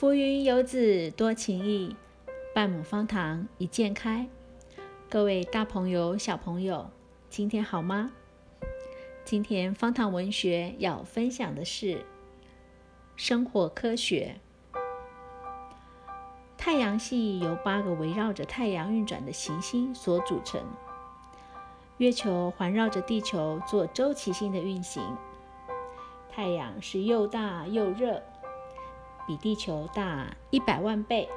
浮云游子多情意，半亩方塘一鉴开。各位大朋友、小朋友，今天好吗？今天方塘文学要分享的是生活科学。太阳系由八个围绕着太阳运转的行星所组成。月球环绕着地球做周期性的运行。太阳是又大又热，比地球大一百万倍。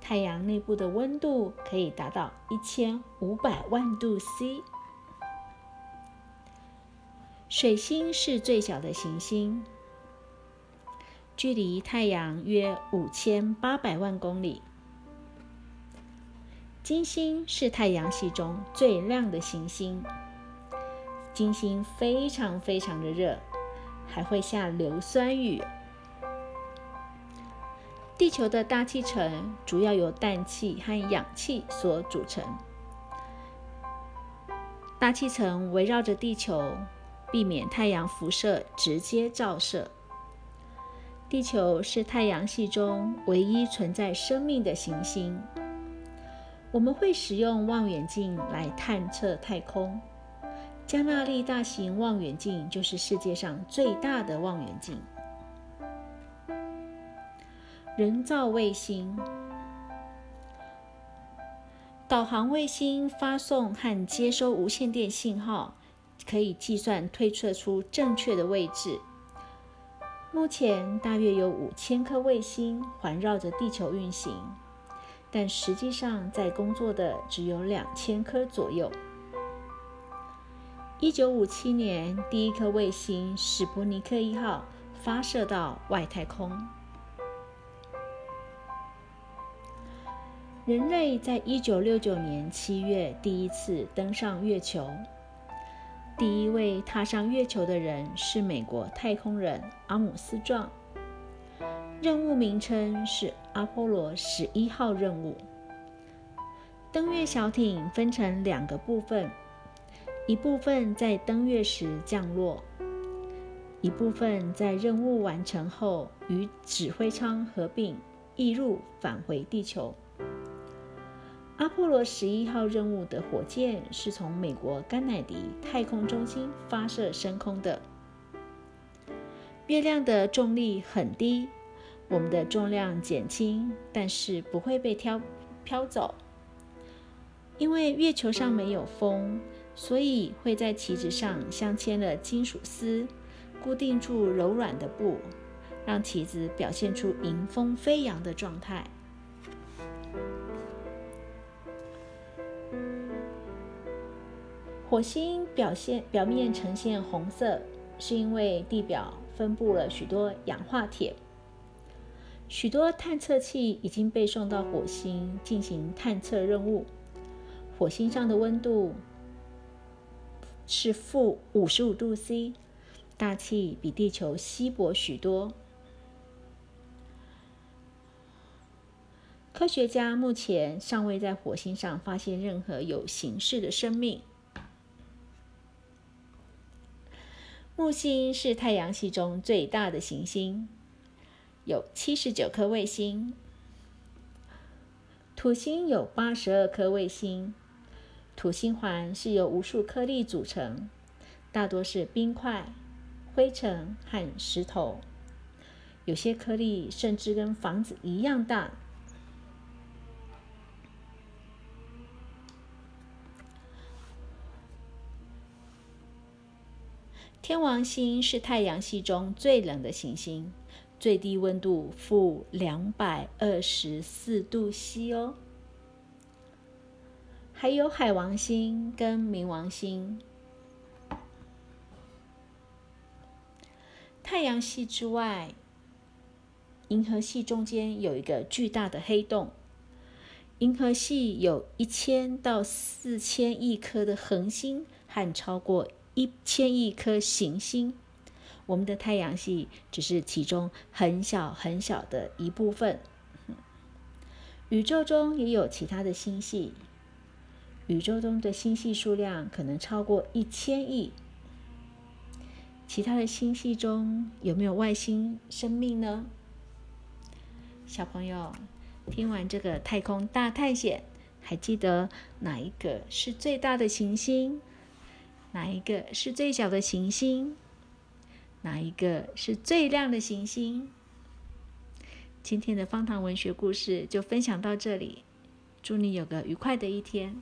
太阳内部的温度可以达到一千五百万度 C。水星是最小的行星，距离太阳约五千八百万公里。金星是太阳系中最亮的行星。金星非常非常的热，还会下硫酸雨。地球的大气层主要由氮气和氧气所组成。大气层围绕着地球，避免太阳辐射直接照射。地球是太阳系中唯一存在生命的行星。我们会使用望远镜来探测太空。加纳利大型望远镜就是世界上最大的望远镜。人造卫星导航卫星发送和接收无线电信号，可以计算推测出正确的位置。目前大约有五千颗卫星环绕着地球运行。但实际上，在工作的只有两千颗左右。一九五七年，第一颗卫星“史波尼克一号”发射到外太空。人类在一九六九年七月第一次登上月球。第一位踏上月球的人是美国太空人阿姆斯壮。任务名称是阿波罗十一号任务。登月小艇分成两个部分，一部分在登月时降落，一部分在任务完成后与指挥舱合并移入返回地球。阿波罗十一号任务的火箭是从美国甘乃迪太空中心发射升空的。月亮的重力很低。我们的重量减轻，但是不会被飘飘走，因为月球上没有风，所以会在旗子上镶嵌了金属丝，固定住柔软的布，让旗子表现出迎风飞扬的状态。火星表现表面呈现红色，是因为地表分布了许多氧化铁。许多探测器已经被送到火星进行探测任务。火星上的温度是负五十五度 C，大气比地球稀薄许多。科学家目前尚未在火星上发现任何有形式的生命。木星是太阳系中最大的行星。有七十九颗卫星，土星有八十二颗卫星。土星环是由无数颗粒组成，大多是冰块、灰尘和石头，有些颗粒甚至跟房子一样大。天王星是太阳系中最冷的行星。最低温度负两百二十四度 C 哦，还有海王星跟冥王星。太阳系之外，银河系中间有一个巨大的黑洞。银河系有一千到四千亿颗的恒星和超过一千亿颗行星。我们的太阳系只是其中很小很小的一部分。宇宙中也有其他的星系，宇宙中的星系数量可能超过一千亿。其他的星系中有没有外星生命呢？小朋友，听完这个太空大探险，还记得哪一个是最大的行星？哪一个是最小的行星？哪一个是最亮的行星？今天的方糖文学故事就分享到这里，祝你有个愉快的一天。